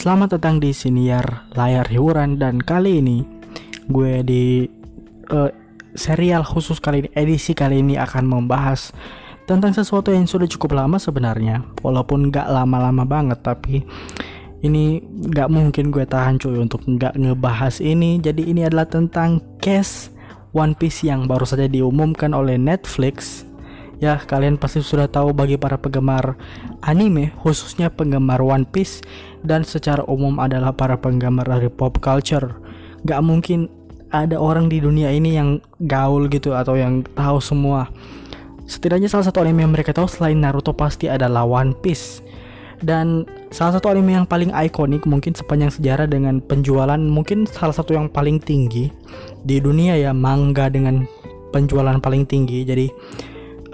Selamat datang di Siniar Layar Hiburan dan kali ini gue di uh, serial khusus kali ini edisi kali ini akan membahas tentang sesuatu yang sudah cukup lama sebenarnya. Walaupun gak lama-lama banget tapi ini gak mungkin gue tahan cuy untuk gak ngebahas ini. Jadi ini adalah tentang case One Piece yang baru saja diumumkan oleh Netflix Ya, kalian pasti sudah tahu bagi para penggemar anime, khususnya penggemar One Piece dan secara umum adalah para penggemar dari pop culture. Gak mungkin ada orang di dunia ini yang gaul gitu atau yang tahu semua. Setidaknya salah satu anime yang mereka tahu selain Naruto pasti adalah One Piece. Dan salah satu anime yang paling ikonik mungkin sepanjang sejarah dengan penjualan mungkin salah satu yang paling tinggi di dunia ya manga dengan penjualan paling tinggi. Jadi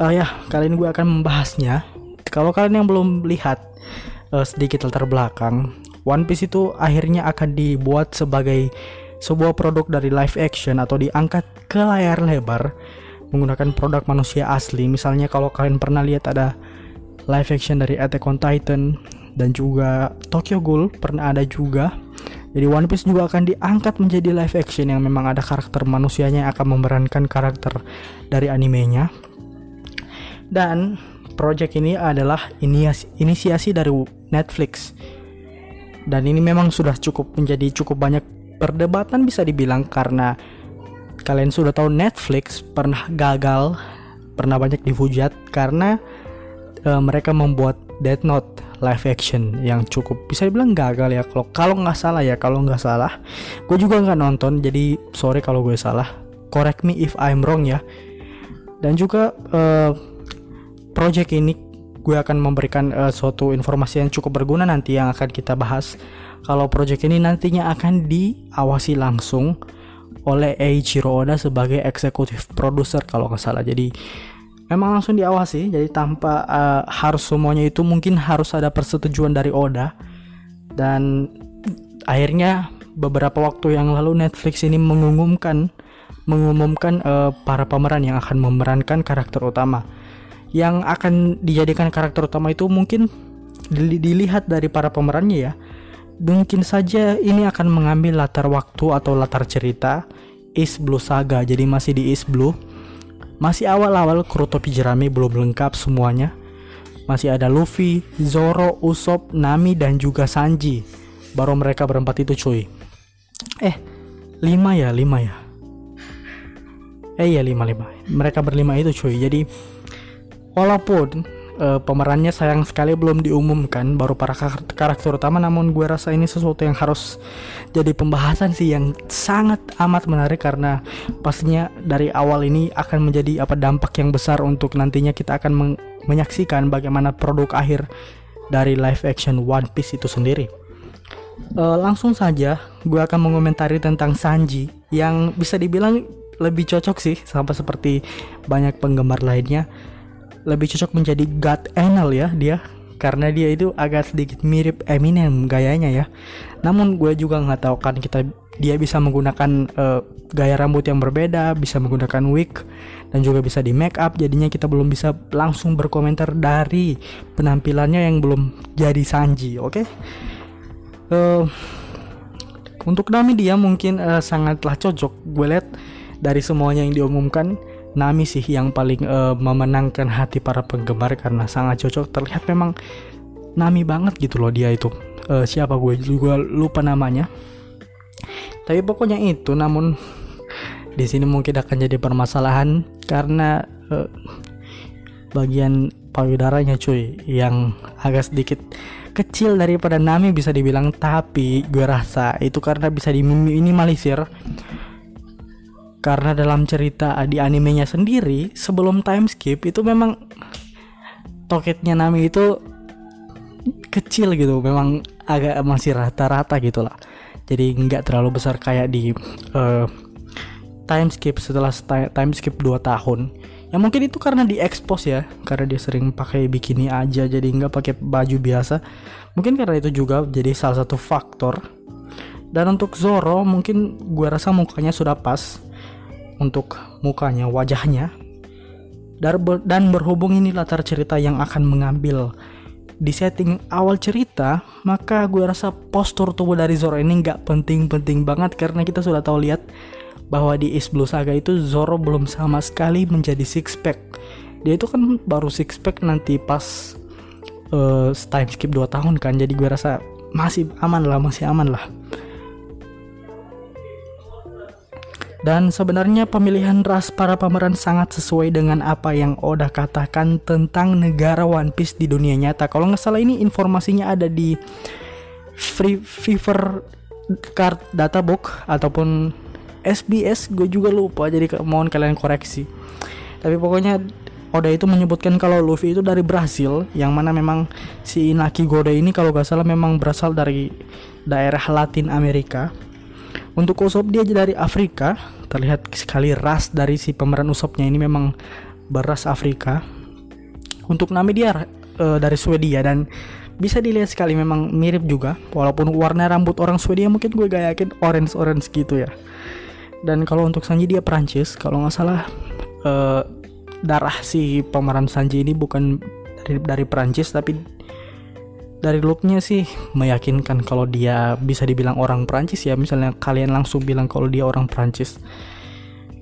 uh, ya kali ini gue akan membahasnya. Kalau kalian yang belum lihat uh, sedikit latar belakang One Piece itu akhirnya akan dibuat sebagai sebuah produk dari live action atau diangkat ke layar lebar menggunakan produk manusia asli. Misalnya kalau kalian pernah lihat ada live action dari Attack on Titan dan juga Tokyo Ghoul pernah ada juga. Jadi One Piece juga akan diangkat menjadi live action yang memang ada karakter manusianya yang akan memerankan karakter dari animenya dan project ini adalah inisiasi dari Netflix. Dan ini memang sudah cukup menjadi cukup banyak perdebatan bisa dibilang karena kalian sudah tahu Netflix pernah gagal, pernah banyak dihujat karena uh, mereka membuat Death Note live action yang cukup bisa dibilang gagal ya. Kalau kalau nggak salah ya kalau nggak salah. Gue juga nggak nonton jadi sorry kalau gue salah. Correct me if I'm wrong ya. Dan juga uh, project ini gue akan memberikan uh, suatu informasi yang cukup berguna nanti yang akan kita bahas. Kalau project ini nantinya akan diawasi langsung oleh Eiichiro Oda sebagai eksekutif produser kalau nggak salah. Jadi memang langsung diawasi. Jadi tanpa uh, harus semuanya itu mungkin harus ada persetujuan dari Oda. Dan akhirnya beberapa waktu yang lalu Netflix ini mengumumkan mengumumkan uh, para pemeran yang akan memerankan karakter utama yang akan dijadikan karakter utama itu mungkin dilihat dari para pemerannya ya. Mungkin saja ini akan mengambil latar waktu atau latar cerita East Blue Saga. Jadi masih di East Blue. Masih awal-awal kru topi jerami belum lengkap semuanya. Masih ada Luffy, Zoro, Usopp, Nami dan juga Sanji. Baru mereka berempat itu cuy. Eh, lima ya, lima ya. Eh iya lima lima. Mereka berlima itu cuy. Jadi walaupun uh, pemerannya sayang sekali belum diumumkan baru para karakter, utama namun gue rasa ini sesuatu yang harus jadi pembahasan sih yang sangat amat menarik karena pastinya dari awal ini akan menjadi apa dampak yang besar untuk nantinya kita akan menyaksikan bagaimana produk akhir dari live action One Piece itu sendiri. Uh, langsung saja gue akan mengomentari tentang Sanji yang bisa dibilang lebih cocok sih sama seperti banyak penggemar lainnya lebih cocok menjadi God Anal ya dia karena dia itu agak sedikit mirip Eminem gayanya ya. Namun gue juga nggak tahu kan kita dia bisa menggunakan uh, gaya rambut yang berbeda, bisa menggunakan wig dan juga bisa di make up. Jadinya kita belum bisa langsung berkomentar dari penampilannya yang belum jadi Sanji, oke? Okay? Uh, eh, untuk Nami dia mungkin uh, sangatlah cocok. Gue lihat dari semuanya yang diumumkan Nami sih yang paling uh, memenangkan hati para penggemar karena sangat cocok. Terlihat memang Nami banget gitu loh dia itu. Uh, siapa gue juga lupa namanya. Tapi pokoknya itu namun di sini mungkin akan jadi permasalahan karena uh, bagian payudaranya cuy yang agak sedikit kecil daripada Nami bisa dibilang. Tapi gue rasa itu karena bisa diminimalisir karena dalam cerita di animenya sendiri sebelum time skip itu memang toketnya Nami itu kecil gitu memang agak masih rata-rata gitu lah jadi nggak terlalu besar kayak di uh, time skip setelah time skip 2 tahun. Ya mungkin itu karena di expose ya karena dia sering pakai bikini aja jadi nggak pakai baju biasa. Mungkin karena itu juga jadi salah satu faktor. Dan untuk Zoro mungkin gue rasa mukanya sudah pas untuk mukanya, wajahnya. Dan berhubung ini latar cerita yang akan mengambil di setting awal cerita maka gue rasa postur tubuh dari Zoro ini nggak penting-penting banget karena kita sudah tahu lihat bahwa di East Blue Saga itu Zoro belum sama sekali menjadi six pack dia itu kan baru six pack nanti pas uh, time skip 2 tahun kan jadi gue rasa masih aman lah masih aman lah Dan sebenarnya pemilihan ras para pemeran sangat sesuai dengan apa yang Oda katakan tentang negara One Piece di dunia nyata. Kalau nggak salah ini informasinya ada di Free Fever Card Databook ataupun SBS. Gue juga lupa jadi mohon kalian koreksi. Tapi pokoknya Oda itu menyebutkan kalau Luffy itu dari Brasil, yang mana memang si Inaki Gode ini kalau nggak salah memang berasal dari daerah Latin Amerika. Untuk Usopp dia dari Afrika, terlihat sekali ras dari si pemeran Usoppnya. Ini memang beras Afrika. Untuk Nami dia uh, dari Swedia. Dan bisa dilihat sekali memang mirip juga. Walaupun warna rambut orang Swedia mungkin gue gak yakin orange orange gitu ya. Dan kalau untuk Sanji dia Prancis kalau nggak salah uh, darah si pemeran Sanji ini bukan dari dari Prancis tapi dari looknya sih meyakinkan kalau dia bisa dibilang orang Prancis ya. Misalnya kalian langsung bilang kalau dia orang Prancis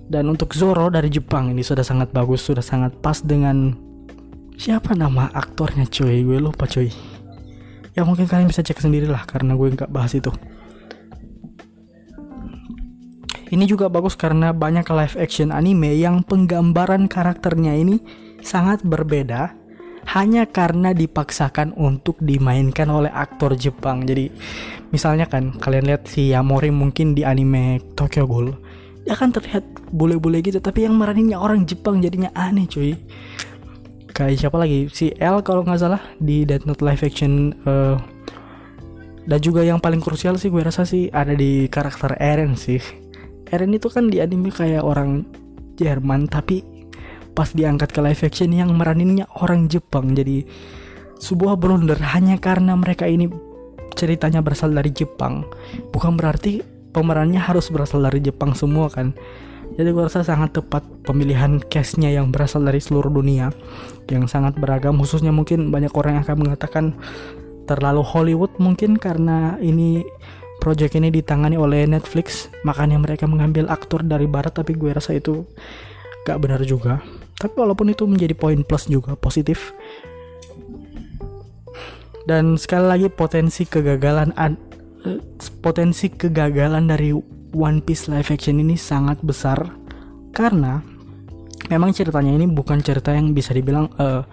dan untuk Zoro dari Jepang ini sudah sangat bagus sudah sangat pas dengan siapa nama aktornya cuy? Gue lupa cuy. Ya mungkin kalian bisa cek sendiri lah karena gue nggak bahas itu. Ini juga bagus karena banyak live action anime yang penggambaran karakternya ini sangat berbeda hanya karena dipaksakan untuk dimainkan oleh aktor Jepang. Jadi misalnya kan kalian lihat si Yamori mungkin di anime Tokyo Ghoul. Dia kan terlihat bule-bule gitu tapi yang meraninnya orang Jepang jadinya aneh cuy. Kayak siapa lagi? Si L kalau nggak salah di Death Note live action uh, dan juga yang paling krusial sih gue rasa sih ada di karakter Eren sih. Eren itu kan di anime kayak orang Jerman tapi pas diangkat ke live action yang meraninnya orang Jepang. Jadi sebuah blunder hanya karena mereka ini ceritanya berasal dari Jepang. Bukan berarti pemerannya harus berasal dari Jepang semua kan? Jadi gue rasa sangat tepat pemilihan castnya yang berasal dari seluruh dunia yang sangat beragam. Khususnya mungkin banyak orang yang akan mengatakan terlalu Hollywood mungkin karena ini project ini ditangani oleh Netflix. Makanya mereka mengambil aktor dari barat tapi gue rasa itu gak benar juga tapi walaupun itu menjadi poin plus juga positif. Dan sekali lagi potensi kegagalan eh, potensi kegagalan dari One Piece live action ini sangat besar. Karena memang ceritanya ini bukan cerita yang bisa dibilang uh,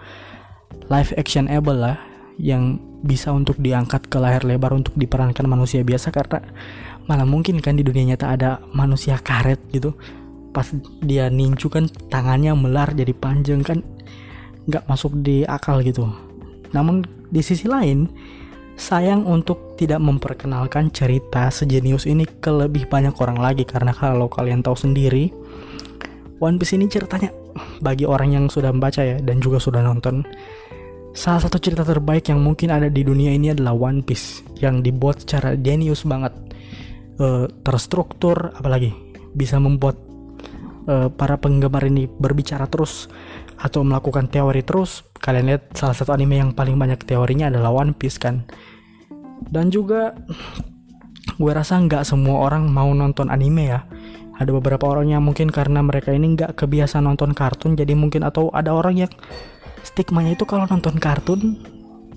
live actionable lah yang bisa untuk diangkat ke layar lebar untuk diperankan manusia biasa. Karena malah mungkin kan di dunia nyata ada manusia karet gitu pas dia ninju kan tangannya melar jadi panjang kan nggak masuk di akal gitu. Namun di sisi lain sayang untuk tidak memperkenalkan cerita sejenius ini ke lebih banyak orang lagi. Karena kalau kalian tahu sendiri One Piece ini ceritanya bagi orang yang sudah membaca ya dan juga sudah nonton salah satu cerita terbaik yang mungkin ada di dunia ini adalah One Piece yang dibuat secara jenius banget. Uh, terstruktur apalagi bisa membuat uh, para penggemar ini berbicara terus atau melakukan teori terus kalian lihat salah satu anime yang paling banyak teorinya adalah One Piece kan? Dan juga gue rasa nggak semua orang mau nonton anime ya. Ada beberapa orang yang mungkin karena mereka ini nggak kebiasa nonton kartun jadi mungkin atau ada orang yang stigmanya itu kalau nonton kartun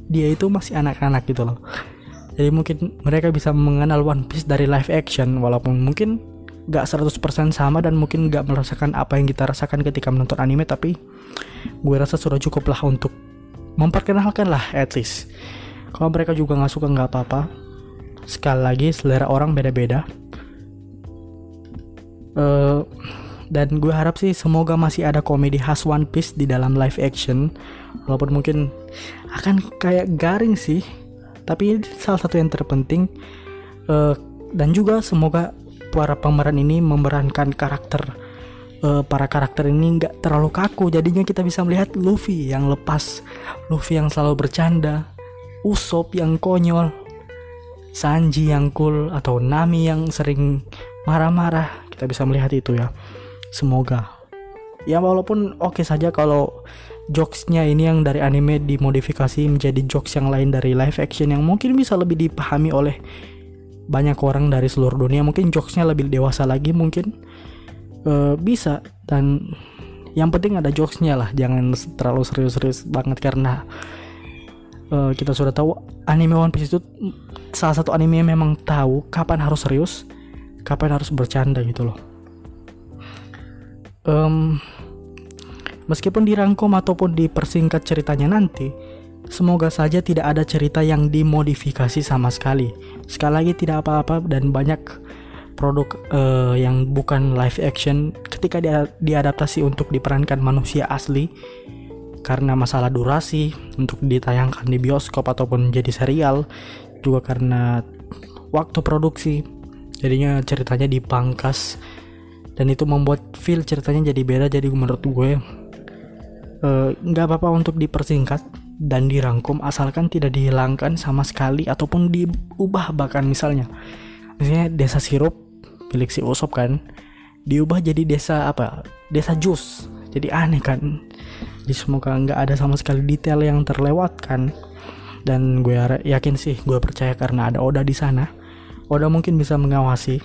dia itu masih anak-anak gitu loh. Jadi mungkin mereka bisa mengenal One Piece dari live action walaupun mungkin gak 100% sama dan mungkin gak merasakan apa yang kita rasakan ketika menonton anime tapi gue rasa sudah cukup lah untuk memperkenalkan lah at least. Kalau mereka juga gak suka gak apa-apa. Sekali lagi selera orang beda-beda. Uh, dan gue harap sih semoga masih ada komedi khas One Piece di dalam live action. Walaupun mungkin akan kayak garing sih tapi ini salah satu yang terpenting. Uh, dan juga semoga para pemeran ini memerankan karakter uh, para karakter ini nggak terlalu kaku. Jadinya kita bisa melihat Luffy yang lepas Luffy yang selalu bercanda Usopp yang konyol Sanji yang cool atau Nami yang sering marah-marah. Kita bisa melihat itu ya. Semoga. Ya walaupun oke okay saja kalau jokesnya ini yang dari anime dimodifikasi menjadi jokes yang lain dari live action yang mungkin bisa lebih dipahami oleh banyak orang dari seluruh dunia mungkin jokesnya lebih dewasa lagi mungkin uh, bisa dan yang penting ada jokesnya lah jangan terlalu serius-serius banget karena uh, kita sudah tahu anime One Piece itu salah satu anime yang memang tahu kapan harus serius kapan harus bercanda gitu loh um, Meskipun dirangkum ataupun dipersingkat ceritanya nanti, semoga saja tidak ada cerita yang dimodifikasi sama sekali. Sekali lagi tidak apa-apa dan banyak produk uh, yang bukan live action ketika dia diadaptasi untuk diperankan manusia asli. Karena masalah durasi untuk ditayangkan di bioskop ataupun jadi serial juga karena waktu produksi. Jadinya ceritanya dipangkas. Dan itu membuat feel ceritanya jadi beda jadi menurut gue Eh, nggak uh, apa-apa untuk dipersingkat dan dirangkum asalkan tidak dihilangkan sama sekali ataupun diubah bahkan misalnya. Misalnya desa sirup milik si Usop kan diubah jadi desa apa? Desa jus. Jadi aneh kan? Jadi semoga nggak ada sama sekali detail yang terlewatkan. Dan gue yakin sih gue percaya karena ada Oda di sana. Oda mungkin bisa mengawasi.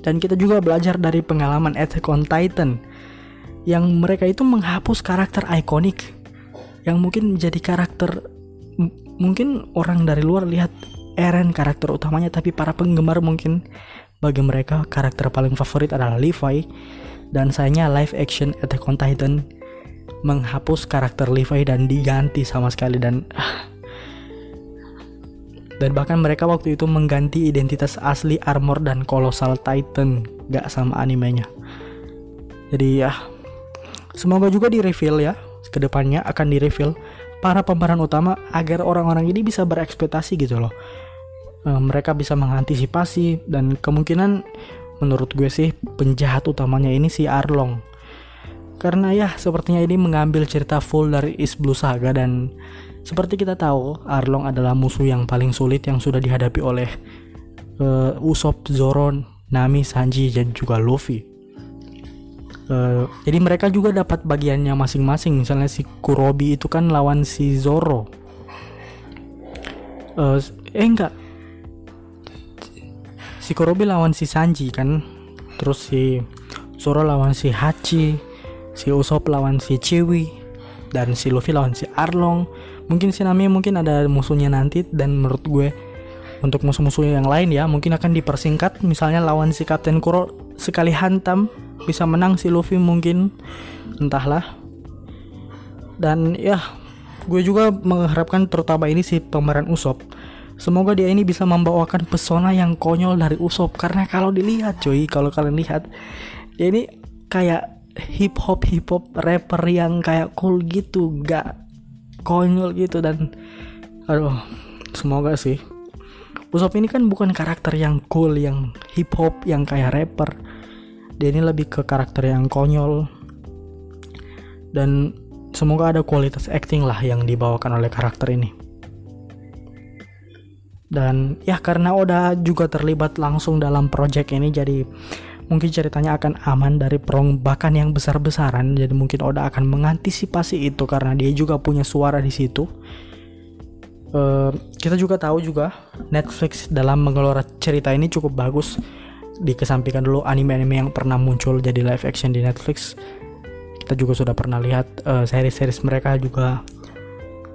Dan kita juga belajar dari pengalaman Attack on Titan yang mereka itu menghapus karakter ikonik yang mungkin menjadi karakter mungkin orang dari luar lihat Eren karakter utamanya tapi para penggemar mungkin bagi mereka karakter paling favorit adalah Levi. Dan sayangnya live action Attack on Titan menghapus karakter Levi dan diganti sama sekali dan dan bahkan mereka waktu itu mengganti identitas asli armor dan colossal titan gak sama animenya. Jadi ya Semoga juga di reveal ya, ke depannya akan di reveal para pemeran utama agar orang-orang ini bisa berekspektasi gitu loh. E, mereka bisa mengantisipasi dan kemungkinan menurut gue sih penjahat utamanya ini si Arlong. Karena ya sepertinya ini mengambil cerita full dari East Blue Saga dan seperti kita tahu Arlong adalah musuh yang paling sulit yang sudah dihadapi oleh uh, Usopp, Zoro, Nami, Sanji dan juga Luffy. Uh, jadi mereka juga dapat bagiannya masing-masing. Misalnya si Kurobi itu kan lawan si Zoro. Uh, eh enggak. Si Kurobi lawan si Sanji kan. Terus si Zoro lawan si Hachi. Si Usopp lawan si Chewie. Dan si Luffy lawan si Arlong. Mungkin si Nami mungkin ada musuhnya nanti dan menurut gue untuk musuh-musuh yang lain ya mungkin akan dipersingkat misalnya lawan si Kapten Kuro sekali hantam bisa menang si Luffy mungkin. Entahlah. Dan ya gue juga mengharapkan terutama ini si pemeran Usop semoga dia ini bisa membawakan pesona yang konyol dari Usop karena kalau dilihat cuy kalau kalian lihat dia ini kayak hip hop hip hop rapper yang kayak cool gitu gak konyol gitu. Dan aduh semoga sih. Usop ini kan bukan karakter yang cool yang hip hop yang kayak rapper dia ini lebih ke karakter yang konyol. Dan semoga ada kualitas acting lah yang dibawakan oleh karakter ini. Dan ya karena Oda juga terlibat langsung dalam project ini jadi mungkin ceritanya akan aman dari perombakan yang besar-besaran. Jadi mungkin Oda akan mengantisipasi itu karena dia juga punya suara di situ. Uh, kita juga tahu juga Netflix dalam mengelola cerita ini cukup bagus dikesampingkan dulu anime-anime yang pernah muncul jadi live action di Netflix. Kita juga sudah pernah lihat uh, series-series mereka juga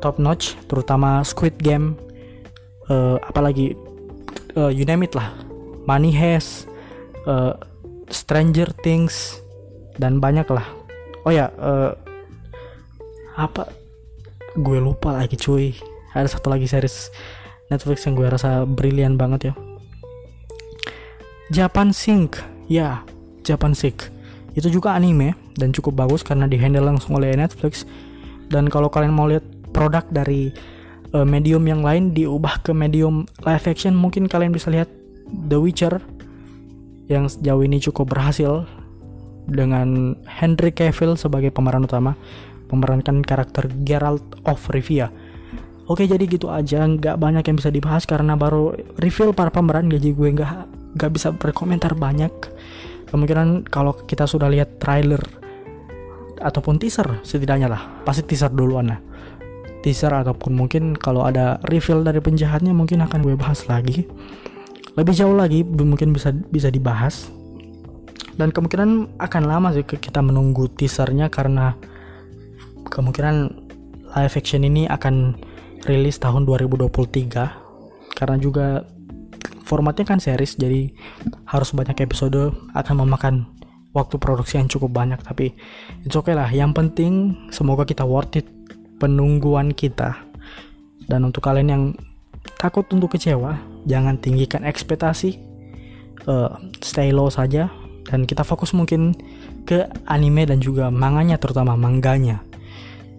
top notch terutama Squid Game uh, apalagi uh, you lah. Money Heist uh, Stranger Things dan banyak lah. Oh ya uh, apa? Gue lupa lagi cuy. Ada satu lagi series Netflix yang gue rasa brilian banget ya Japan Sync. Ya Japan Sync. Itu juga anime dan cukup bagus karena dihandle langsung oleh Netflix. Dan kalau kalian mau lihat produk dari uh, medium yang lain diubah ke medium live action mungkin kalian bisa lihat The Witcher yang sejauh ini cukup berhasil dengan Henry Cavill sebagai pemeran utama memerankan karakter Geralt of Rivia. Oke jadi gitu aja. Nggak banyak yang bisa dibahas karena baru reveal para pemeran gaji gue nggak gak bisa berkomentar banyak. Kemungkinan kalau kita sudah lihat trailer ataupun teaser setidaknya lah. Pasti teaser duluan lah. Teaser ataupun mungkin kalau ada reveal dari penjahatnya mungkin akan gue bahas lagi. Lebih jauh lagi mungkin bisa bisa dibahas. Dan kemungkinan akan lama sih kita menunggu teasernya karena kemungkinan live action ini akan rilis tahun 2023 karena juga formatnya kan series jadi harus banyak episode akan memakan waktu produksi yang cukup banyak tapi it's okay lah. Yang penting semoga kita worth it penungguan kita. Dan untuk kalian yang takut untuk kecewa jangan tinggikan ekspektasi uh, stay low saja. Dan kita fokus mungkin ke anime dan juga manganya terutama mangganya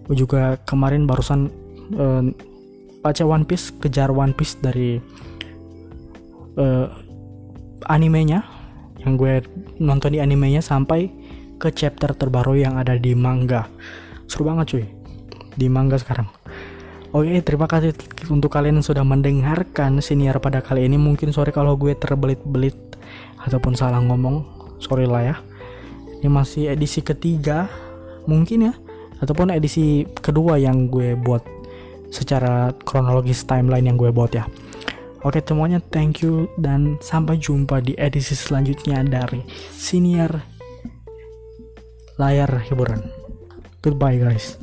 gue juga kemarin barusan uh, baca One Piece kejar One Piece dari uh, animenya yang gue nonton di animenya sampai ke chapter terbaru yang ada di manga seru banget cuy di manga sekarang Oke, terima kasih untuk kalian yang sudah mendengarkan senior pada kali ini. Mungkin sorry kalau gue terbelit-belit ataupun salah ngomong. Sorry lah ya. Ini masih edisi ketiga, mungkin ya, ataupun edisi kedua yang gue buat secara kronologis timeline yang gue buat ya. Oke semuanya thank you dan sampai jumpa di edisi selanjutnya dari Senior Layar Hiburan. Goodbye guys.